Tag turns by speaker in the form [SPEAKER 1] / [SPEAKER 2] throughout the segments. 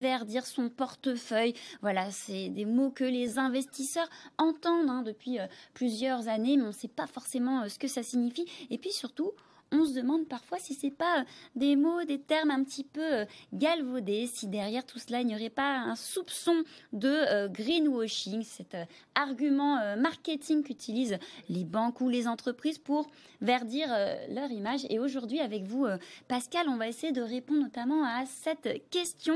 [SPEAKER 1] verdir son portefeuille. Voilà, c'est des mots que les investisseurs entendent hein, depuis euh, plusieurs années, mais on ne sait pas forcément euh, ce que ça signifie. Et puis surtout, on se demande parfois si c'est pas euh, des mots, des termes un petit peu galvaudés, si derrière tout cela il n'y aurait pas un soupçon de greenwashing, cet argument marketing qu'utilisent les banques ou les entreprises pour verdir leur image. Et aujourd'hui, avec vous, Pascal, on va essayer de répondre notamment à cette question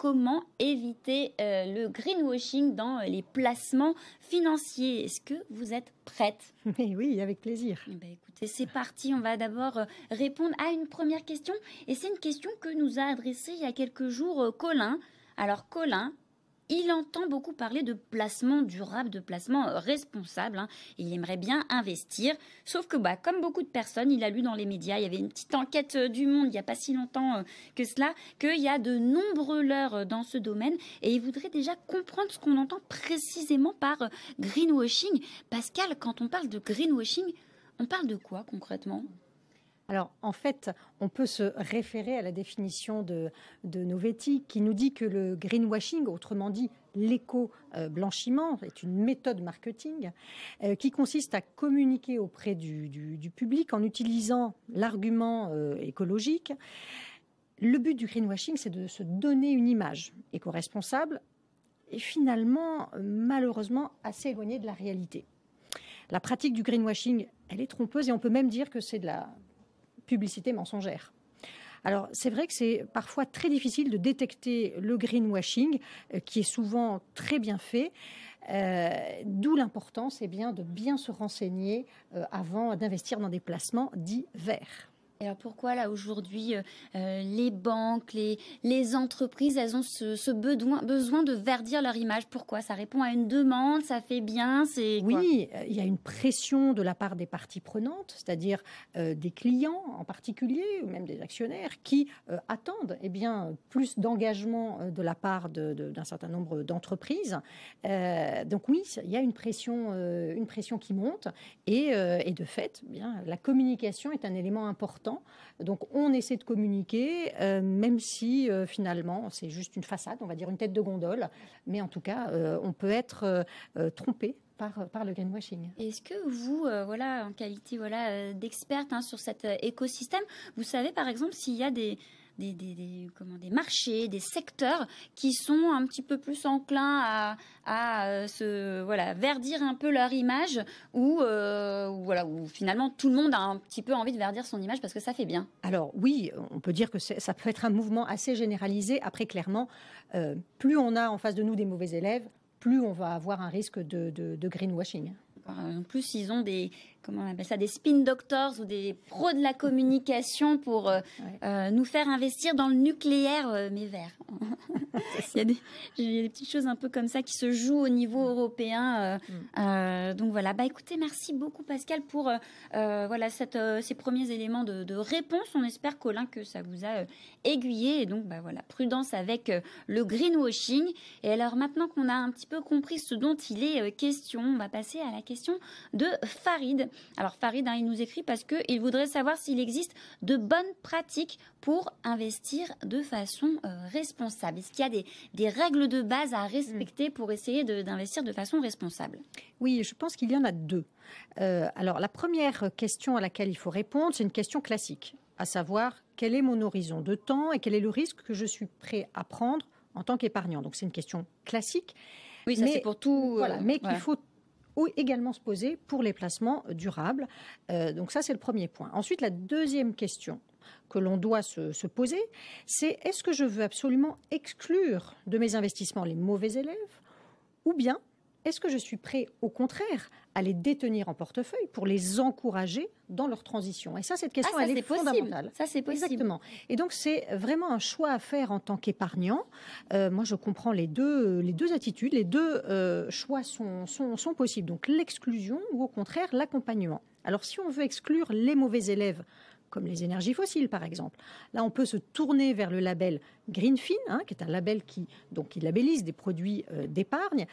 [SPEAKER 1] comment éviter euh, le greenwashing dans euh, les placements financiers. Est-ce que vous êtes prête?
[SPEAKER 2] Oui, avec plaisir.
[SPEAKER 1] Eh ben, écoutez, c'est parti. On va d'abord euh, répondre à une première question. Et c'est une question que nous a adressée il y a quelques jours Colin. Alors Colin, il entend beaucoup parler de placement durable, de placement euh, responsable. Hein. Il aimerait bien investir. Sauf que, bah, comme beaucoup de personnes, il a lu dans les médias, il y avait une petite enquête euh, du Monde il n'y a pas si longtemps euh, que cela, qu'il y a de nombreux leurres dans ce domaine. Et il voudrait déjà comprendre ce qu'on entend précisément par greenwashing. Pascal, quand on parle de greenwashing, on parle de quoi concrètement?
[SPEAKER 2] Alors, en fait, on peut se référer à la définition de, Novetti qui nous dit que le greenwashing, autrement dit l'éco-blanchiment, est une méthode marketing euh, qui consiste à communiquer auprès du, public en utilisant l'argument euh, écologique. Le but du greenwashing, c'est de se donner une image éco-responsable et finalement, malheureusement, assez éloignée de la réalité. La pratique du greenwashing, elle est trompeuse et on peut même dire que c'est de la publicité mensongère. Alors c'est vrai que c'est parfois très difficile de détecter le greenwashing, euh, qui est souvent très bien fait. Euh, d'où l'importance eh de bien se renseigner euh, avant d'investir dans des placements dits verts
[SPEAKER 1] alors pourquoi là aujourd'hui euh, euh, les banques, les, entreprises, elles ont ce, besoin, besoin de verdir leur image? Pourquoi? Ça répond à une demande, ça fait bien, c'est
[SPEAKER 2] Oui, il y a une pression de la part des parties prenantes, c'est-à-dire euh, des clients en particulier ou même des actionnaires qui attendent eh bien plus d'engagement de la part d'un certain nombre d'entreprises. donc oui, il y a une pression, une pression qui monte et, et de fait, eh bien la communication est un élément important donc on essaie de communiquer, euh, même si euh, finalement c'est juste une façade, on va dire une tête de gondole, mais en tout cas euh, on peut être trompé par, le greenwashing.
[SPEAKER 1] Est-ce que vous, voilà, en qualité voilà, d'experte hein, sur cet écosystème, vous savez par exemple s'il y a des, des, des, comment, des marchés, des secteurs qui sont un petit peu plus enclins à, à euh, se voilà verdir un peu leur image ou euh, voilà où finalement tout le monde a un petit peu envie de verdir son image parce que ça fait bien.
[SPEAKER 2] Alors oui, on peut dire que ça peut être un mouvement assez généralisé. Après clairement, euh, plus on a en face de nous des mauvais élèves, plus on va avoir un risque de, de, de greenwashing.
[SPEAKER 1] En plus, ils ont des, comment on appelle ça, des spin doctors ou des pros de la communication pour euh, euh, nous faire investir dans le nucléaire, euh, mais vert. il, y a des, des, petites choses un peu comme ça qui se jouent au niveau européen. Mm. donc voilà. Bah écoutez, merci beaucoup Pascal pour voilà cette, ces premiers éléments de, de, réponse. On espère Colin que ça vous a aiguillé et donc bah voilà prudence avec le greenwashing. Et alors maintenant qu'on a un petit peu compris ce dont il est question, on va passer à la question de Farid. Alors Farid, hein, il nous écrit parce qu'il voudrait savoir s'il existe de bonnes pratiques pour investir de façon euh, responsable. Est-ce qu'il y a des, règles de base à respecter pour essayer d'investir de, façon responsable?
[SPEAKER 2] Oui, je pense qu'il y en a deux. Euh, alors la première question à laquelle il faut répondre, c'est une question classique, à savoir quel est mon horizon de temps et quel est le risque que je suis prêt à prendre en tant qu'épargnant? Donc c'est une question classique.
[SPEAKER 1] Oui, ça c'est pour tout.
[SPEAKER 2] Voilà, euh, mais qu'il faut ou également se poser pour les placements durables. Euh, donc ça, c'est le premier point. Ensuite, la deuxième question que l'on doit se, se poser, c'est est-ce que je veux absolument exclure de mes investissements les mauvais élèves ou bien est-ce que je suis prêt, au contraire, à les détenir en portefeuille pour les encourager dans leur transition? Et ça, cette question,
[SPEAKER 1] ah,
[SPEAKER 2] elle est, fondamentale.
[SPEAKER 1] Ça, c'est possible.
[SPEAKER 2] Exactement. Et donc, c'est vraiment un choix à faire en tant qu'épargnant. Euh, moi, je comprends les deux, les deux attitudes. Les deux euh, choix sont, sont, sont possibles. Donc, l'exclusion ou au contraire l'accompagnement. Alors, si on veut exclure les mauvais élèves comme les énergies fossiles par exemple. Là, on peut se tourner vers le label Greenfin, hein, qui est un label qui, donc, qui labellise des produits euh, d'épargne.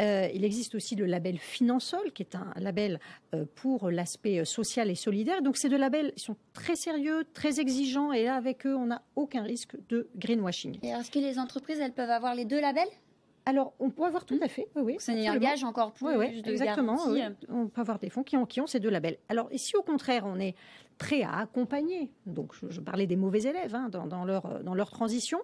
[SPEAKER 2] Euh, il existe aussi le label Finansol, qui est un label euh, pour l'aspect social et solidaire. Donc ces deux labels sont très sérieux, très exigeants, et là, avec eux, on n'a aucun risque de greenwashing.
[SPEAKER 1] Et est-ce que les entreprises, elles peuvent avoir les deux labels?
[SPEAKER 2] Alors, on peut avoir tout à fait, oui, oui.
[SPEAKER 1] C'est un gage encore plus oui, de
[SPEAKER 2] exactement, On peut avoir des fonds qui ont, qui ont ces deux labels. Alors, et si au contraire, on est prêt à accompagner, donc je, parlais des mauvais élèves hein, dans, leur, transition,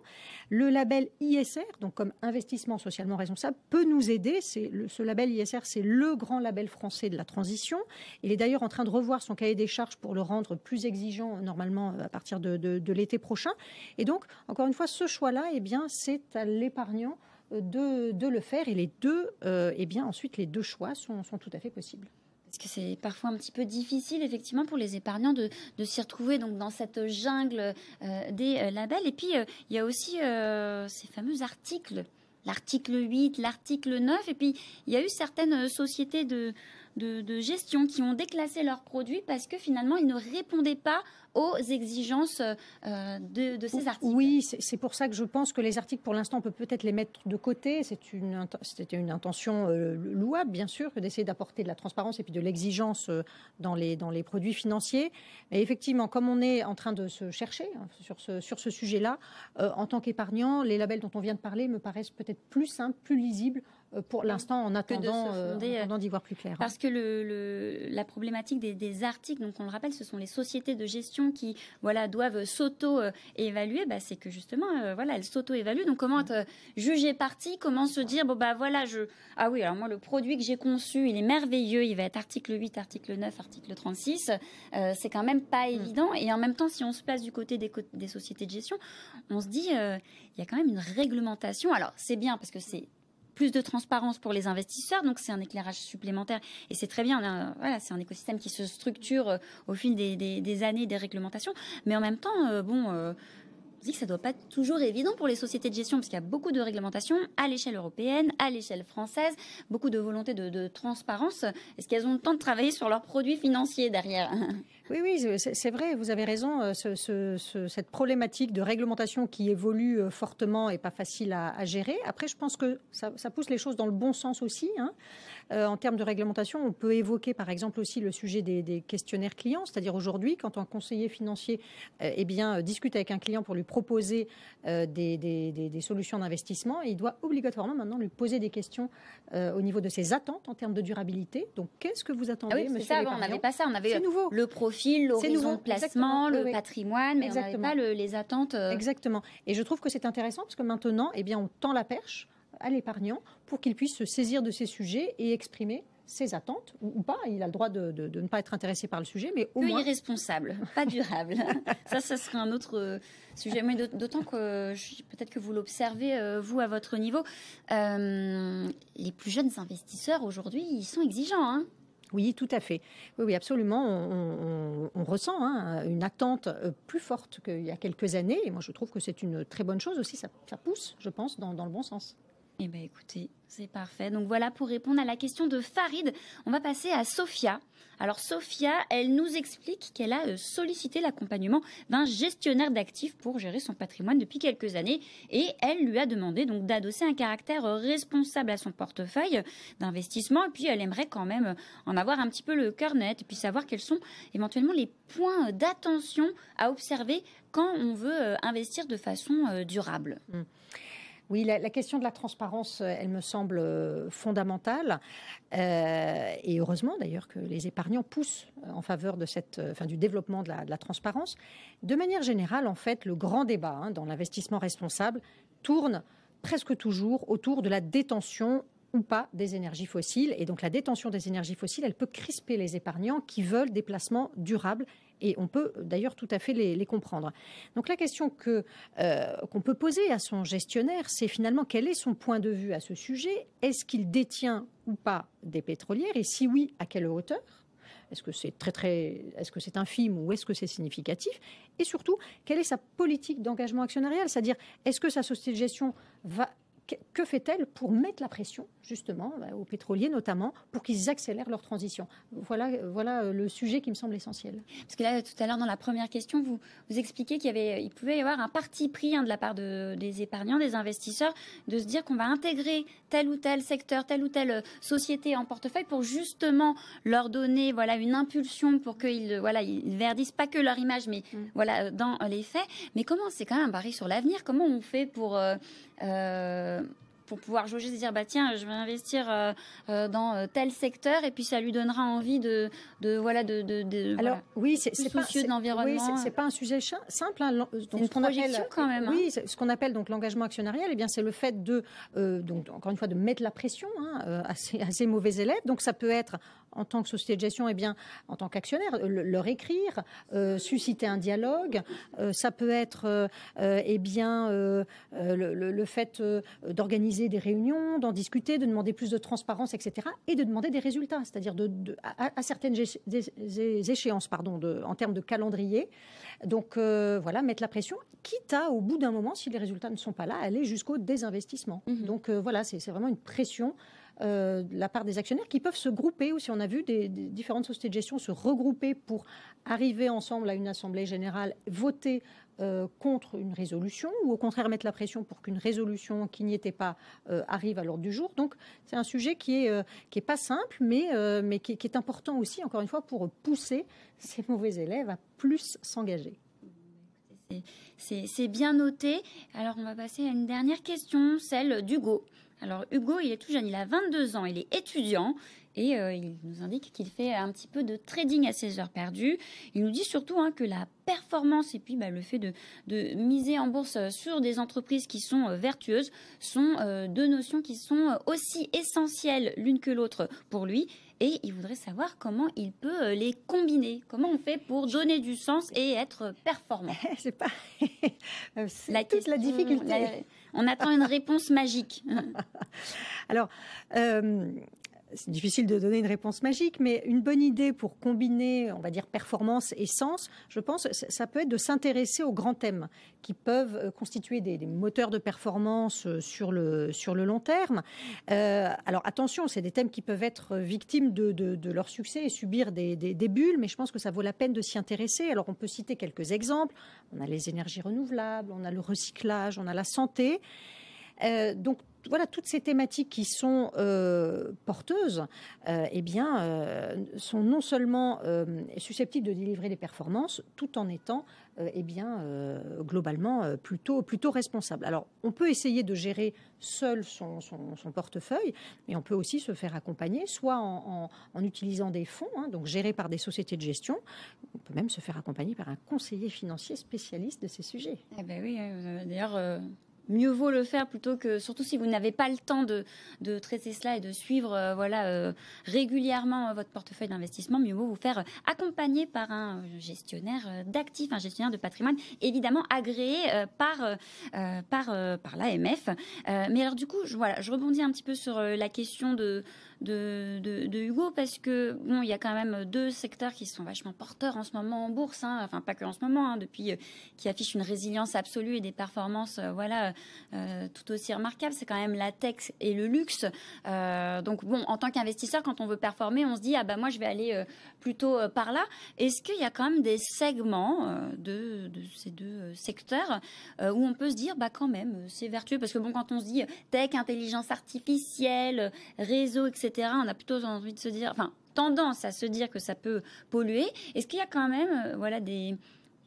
[SPEAKER 2] le label ISR, donc comme investissement socialement responsable, peut nous aider. C'est ce label ISR, c'est le grand label français de la transition. Il est d'ailleurs en train de revoir son cahier des charges pour le rendre plus exigeant normalement à partir de, l'été prochain. Et donc, encore une fois, ce choix-là, eh bien, c'est à l'épargnant de, le faire et les deux, euh, eh bien ensuite les deux choix sont, tout à fait possibles.
[SPEAKER 1] Parce que c'est parfois un petit peu difficile, effectivement, pour les épargnants de, s'y retrouver dans cette jungle euh, des euh, labels. Et puis, il y a aussi ces fameux articles, l'article 8, l'article 9. Et puis, il y a eu certaines sociétés de, de, gestion qui ont déclassé leurs produits parce que finalement, ils ne répondaient pas aux exigences euh, de, ces articles.
[SPEAKER 2] Oui, c'est pour ça que je pense que les articles, pour l'instant, on peut peut-être les mettre de côté. C'est une, c'était une intention euh, louable, bien sûr, d'essayer d'apporter de la transparence et puis de l'exigence euh, dans les, dans les produits financiers. Mais effectivement, comme on est en train de se chercher hein, sur ce, sur ce sujet-là, en tant qu'épargnant, les labels dont on vient de parler me paraissent peut-être plus simples, plus lisibles pour l'instant en attendant, euh, d'y voir plus clair.
[SPEAKER 1] Parce que le, la problématique des, articles, donc on le rappelle, ce sont les sociétés de gestion qui voilà doivent s'auto-évaluer. Bah, c'est que justement euh, voilà elles s'auto-évaluent. Donc comment être jugé parti Comment se dire bon bah voilà je ah oui alors moi le produit que j'ai conçu il est merveilleux, il va être article 8, article 9, article 36. c'est quand même pas mm. évident. Et en même temps si on se place du côté des, des sociétés de gestion, on se dit il y a quand même une réglementation. Alors c'est bien parce que c'est plus de transparence pour les investisseurs, donc c'est un éclairage supplémentaire et c'est très bien. voilà, c'est un écosystème qui se structure euh, au fil des, années des réglementations, mais en même temps, euh, bon. Euh, on dit que ça ne doit pas être toujours évident pour les sociétés de gestion, parce qu'il y a beaucoup de réglementations à l'échelle européenne, à l'échelle française, beaucoup de volonté de transparence. Est-ce qu'elles ont le temps de travailler sur leurs produits financiers derrière?
[SPEAKER 2] Oui, oui, c'est vrai, vous avez raison. Euh, cette problématique de réglementation qui évolue euh, fortement et pas facile à, gérer. Après, je pense que ça, pousse les choses dans le bon sens aussi. Hein. Euh, en termes de réglementation, on peut évoquer par exemple aussi le sujet des, questionnaires clients, c'est-à-dire aujourd'hui, quand un conseiller financier eh bien, discute avec un client pour lui proposer des, solutions d'investissement, il doit obligatoirement maintenant lui poser des questions au niveau de ses attentes en termes de durabilité. Donc, qu'est-ce que vous attendez,
[SPEAKER 1] ah oui, ça, on n'avait pas ça, on avait nouveau. le profil l'horizon de placement, le patrimoine, mais on pas les attentes. Euh.
[SPEAKER 2] Exactement. Et je trouve que c'est intéressant parce que maintenant, eh bien, on tend la perche à l'épargnant pour qu'il puisse se saisir de ces sujets et exprimer ses attentes ou, pas. Il a le droit de, ne pas être intéressé par le sujet, mais au moins
[SPEAKER 1] irresponsable, pas durable. ça, ça serait un autre euh, sujet. Mais d'autant que peut-être que vous l'observez euh, vous à votre niveau, les plus jeunes investisseurs aujourd'hui, ils sont exigeants. Hein
[SPEAKER 2] oui, tout à fait. Oui, oui absolument. On, ressent hein, une attente euh, plus forte qu'il y a quelques années. Et moi, je trouve que c'est une très bonne chose aussi. Ça, pousse, je pense, dans, dans le bon sens.
[SPEAKER 1] Eh bien, écoutez, c'est parfait. Donc voilà pour répondre à la question de Farid. On va passer à Sophia. Alors Sophia, elle nous explique qu'elle a euh, sollicité l'accompagnement d'un gestionnaire d'actifs pour gérer son patrimoine depuis quelques années et elle lui a demandé donc d'adosser un caractère responsable à son portefeuille d'investissement et puis elle aimerait quand même en avoir un petit peu le cœur net et puis savoir quels sont éventuellement les points d'attention à observer quand on veut euh, investir de façon euh, durable. Mmh.
[SPEAKER 2] Oui, la, question de la transparence, euh, elle me semble euh, fondamentale. Euh, et heureusement d'ailleurs que les épargnants poussent en faveur de cette, enfin, du développement de la, transparence. De manière générale, en fait, le grand débat hein, dans l'investissement responsable tourne presque toujours autour de la détention ou pas des énergies fossiles. Et donc la détention des énergies fossiles, elle peut crisper les épargnants qui veulent des placements durables et on peut d'ailleurs tout à fait les, comprendre. Donc la question euh, qu'on peut poser à son gestionnaire, c'est finalement quel est son point de vue à ce sujet? Est-ce qu'il détient ou pas des pétrolières? Et si oui, à quelle hauteur? Est-ce que c'est très très, est-ce que c'est infime ou est-ce que c'est significatif? Et surtout, quelle est sa politique d'engagement actionnarial? C'est-à-dire, est-ce que sa société de gestion va que fait-elle pour mettre la pression, justement, bah, aux pétroliers notamment, pour qu'ils accélèrent leur transition? Voilà, voilà euh, le sujet qui me semble essentiel.
[SPEAKER 1] Parce que là, tout à l'heure, dans la première question, vous, vous expliquez qu'il y avait, il pouvait y avoir un parti pris hein, de la part de, des épargnants, des investisseurs, de se dire qu'on va intégrer tel ou tel secteur, telle ou telle euh, société en portefeuille pour justement leur donner voilà, une impulsion pour qu'ils voilà, ils verdissent pas que leur image, mais mm. voilà, dans les faits. Mais comment, c'est quand même un pari sur l'avenir, comment on fait pour... Euh, pour pouvoir jauger, se dire bah tiens, je vais investir euh, euh, dans tel secteur et puis ça lui donnera envie de, de voilà de, de,
[SPEAKER 2] alors oui c'est pas
[SPEAKER 1] l'environnement.
[SPEAKER 2] Oui, c'est pas un sujet simple. Hein,
[SPEAKER 1] une projection quand même.
[SPEAKER 2] Hein. Oui, ce qu'on appelle donc l'engagement actionnarial, et eh bien c'est le fait de donc encore une fois de mettre la pression hein, à, ces, à, ces, mauvais élèves. Donc ça peut être en tant que société de gestion, et eh bien, en tant qu'actionnaire, leur écrire, euh, susciter un dialogue. Euh, ça peut être, euh, eh bien, le, fait d'organiser des réunions, d'en discuter, de demander plus de transparence, etc., et de demander des résultats, c'est-à-dire de, à, certaines échéances, pardon, de, en termes de calendrier. Donc voilà, mettre la pression, quitte à, au bout d'un moment, si les résultats ne sont pas là, aller jusqu'au désinvestissement. Mmh Donc voilà, c'est vraiment une pression euh, de la part des actionnaires qui peuvent se grouper, ou si on a vu des, différentes sociétés de gestion se regrouper pour arriver ensemble à une assemblée générale, voter euh, contre une résolution, ou au contraire mettre la pression pour qu'une résolution qui n'y était pas euh, arrive à l'ordre du jour. Donc c'est un sujet qui est, qui est pas simple, mais, mais qui, qui est important aussi, encore une fois, pour pousser ces mauvais élèves à plus s'engager.
[SPEAKER 1] C'est bien noté. Alors on va passer à une dernière question, celle d'Hugo. Alors Hugo, il est tout jeune, il a 22 ans, il est étudiant et euh, il nous indique qu'il fait un petit peu de trading à ses heures perdues. Il nous dit surtout hein, que la performance et puis bah, le fait de, miser en bourse sur des entreprises qui sont euh, vertueuses sont euh, deux notions qui sont aussi essentielles l'une que l'autre pour lui. Et il voudrait savoir comment il peut les combiner. Comment on fait pour donner du sens et être performant
[SPEAKER 2] C'est pas la, toute la difficulté.
[SPEAKER 1] On attend une réponse magique.
[SPEAKER 2] Alors, euh, c'est difficile de donner une réponse magique, mais une bonne idée pour combiner, on va dire, performance et sens, je pense, ça peut être de s'intéresser aux grands thèmes qui peuvent euh, constituer des, moteurs de performance euh, sur le, sur le long terme. alors attention, c'est des thèmes qui peuvent être victimes de, leur succès et subir des, des, bulles, mais je pense que ça vaut la peine de s'y intéresser. Alors on peut citer quelques exemples. On a les énergies renouvelables, on a le recyclage, on a la santé. Euh, donc voilà, toutes ces thématiques qui sont euh, porteuses, euh, eh bien, sont non seulement susceptibles de délivrer des performances, tout en étant, eh bien, globalement plutôt plutôt responsables. Alors, on peut essayer de gérer seul son, portefeuille, mais on peut aussi se faire accompagner, soit en, utilisant des fonds, hein, donc gérés par des sociétés de gestion. On peut même se faire accompagner par un conseiller financier spécialiste de ces sujets.
[SPEAKER 1] Eh ben oui, d'ailleurs mieux vaut le faire plutôt que, surtout si vous n'avez pas le temps de, traiter cela et de suivre euh, voilà, euh, régulièrement euh, votre portefeuille d'investissement, mieux vaut vous faire accompagner par un gestionnaire d'actifs, un gestionnaire de patrimoine, évidemment agréé par, par, par l'AMF. mais alors du coup, je, voilà, je rebondis un petit peu sur la question de de, Hugo parce que bon, il y a quand même deux secteurs qui sont vachement porteurs en ce moment en bourse, hein. enfin pas que en ce moment, hein, depuis qui affichent une résilience absolue et des performances, voilà, euh, tout aussi remarquables. C'est quand même la tech et le luxe. donc bon, en tant qu'investisseur, quand on veut performer, on se dit ah bah moi je vais aller plutôt par là. Est-ce qu'il y a quand même des segments de, de, ces deux secteurs où on peut se dire bah quand même c'est vertueux? Parce que bon quand on se dit tech, intelligence artificielle, réseau, etc on a plutôt envie de se dire, enfin, tendance à se dire que ça peut polluer. Est-ce qu'il y a quand même, euh, voilà, des,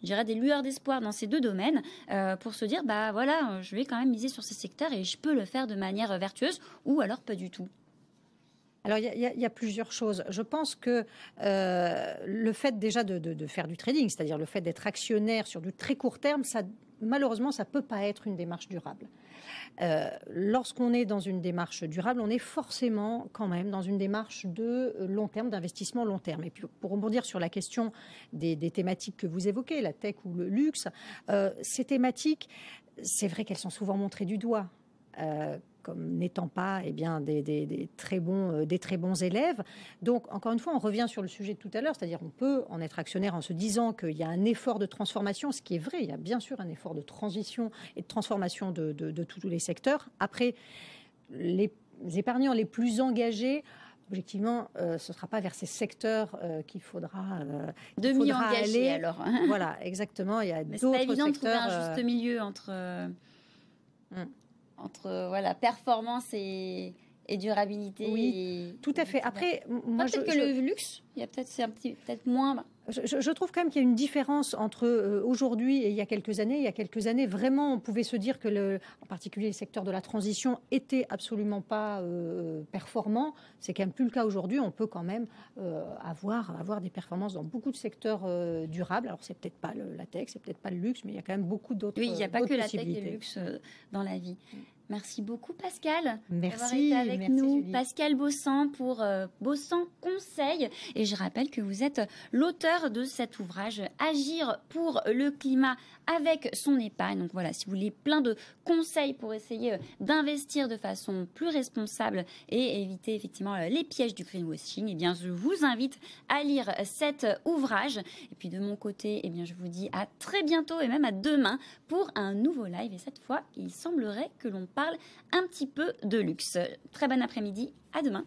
[SPEAKER 1] des lueurs d'espoir dans ces deux domaines euh, pour se dire, bah voilà, je vais quand même miser sur ces secteurs et je peux le faire de manière vertueuse ou alors pas du tout
[SPEAKER 2] alors, il y, a plusieurs choses. Je pense que euh, le fait déjà de, faire du trading, c'est-à-dire le fait d'être actionnaire sur du très court terme, ça, malheureusement, ça ne peut pas être une démarche durable. Euh, lorsqu'on est dans une démarche durable, on est forcément quand même dans une démarche de long terme, d'investissement long terme. Et puis pour rebondir sur la question des, thématiques que vous évoquez, la tech ou le luxe, euh, ces thématiques, c'est vrai qu'elles sont souvent montrées du doigt. Euh, comme n'étant pas eh bien, des, très bons, des très bons élèves. Donc, encore une fois, on revient sur le sujet de tout à l'heure, c'est-à-dire on peut en être actionnaire en se disant qu'il y a un effort de transformation, ce qui est vrai, il y a bien sûr un effort de transition et de transformation de, de tous les secteurs. Après, les épargnants les plus engagés objectivement, euh, ce ne sera pas vers ces secteurs euh, qu'il faudra,
[SPEAKER 1] euh, aller. alors.
[SPEAKER 2] voilà, exactement. Il y a
[SPEAKER 1] d'autres secteurs. évident de trouver un juste milieu entre, hmm. Entre voilà, performance et, et durabilité.
[SPEAKER 2] Oui, tout à fait. Après,
[SPEAKER 1] moi, peut-être que le luxe, il y a peut-être c'est un petit, peut-être moins
[SPEAKER 2] je, trouve quand même qu'il y a une différence entre euh, aujourd'hui et il y a quelques années. Il y a quelques années, vraiment, on pouvait se dire que, le, en particulier, le secteur de la transition était absolument pas euh, performant. C'est quand même plus le cas aujourd'hui. On peut quand même euh, avoir, avoir des performances dans beaucoup de secteurs durables. Alors, c'est peut-être pas le, la tech, c'est peut-être pas le luxe, mais il y a quand même beaucoup d'autres.
[SPEAKER 1] Oui, il n'y a pas que la tech et le luxe dans la vie. Merci beaucoup Pascal
[SPEAKER 2] merci,
[SPEAKER 1] d'avoir été avec nous. Pascal Bossan pour euh, Bossan Conseil. Et je rappelle que vous êtes l'auteur de cet ouvrage Agir pour le climat avec son épargne. Donc voilà, si vous voulez plein de conseils pour essayer euh, d'investir de façon plus responsable et éviter effectivement euh, les pièges du greenwashing, eh bien je vous invite à lire cet ouvrage. Et puis de mon côté, eh bien je vous dis à très bientôt et même à demain pour un nouveau live. Et cette fois, il semblerait que l'on parle un petit peu de luxe. Très bon après-midi, à demain.